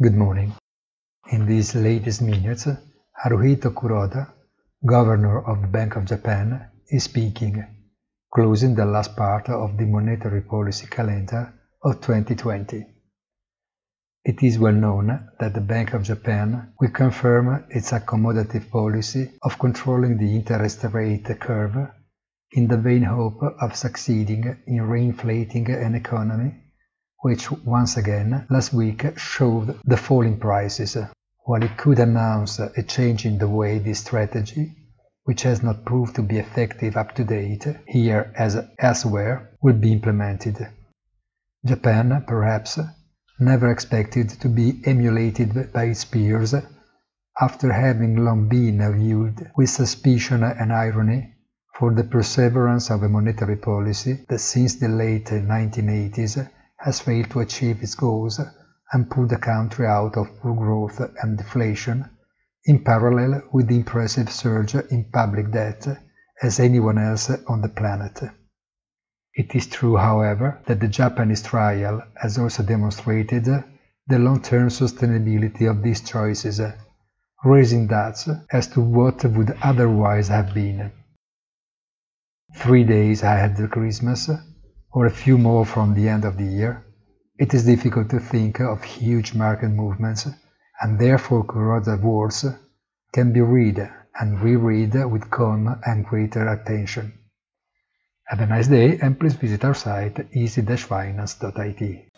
Good morning. In these latest minutes, Haruhiko Kuroda, Governor of the Bank of Japan, is speaking, closing the last part of the monetary policy calendar of 2020. It is well known that the Bank of Japan will confirm its accommodative policy of controlling the interest rate curve in the vain hope of succeeding in reinflating an economy which once again last week showed the falling prices, while it could announce a change in the way this strategy, which has not proved to be effective up to date here as elsewhere, will be implemented. Japan, perhaps, never expected to be emulated by its peers after having long been viewed with suspicion and irony for the perseverance of a monetary policy that since the late 1980s has failed to achieve its goals and pulled the country out of poor growth and deflation, in parallel with the impressive surge in public debt as anyone else on the planet. It is true, however, that the Japanese trial has also demonstrated the long-term sustainability of these choices, raising doubts as to what would otherwise have been. Three days ahead of Christmas, or a few more from the end of the year, it is difficult to think of huge market movements, and therefore Kuroda's words can be read and reread with calm and greater attention. Have a nice day and please visit our site easy-finance.it.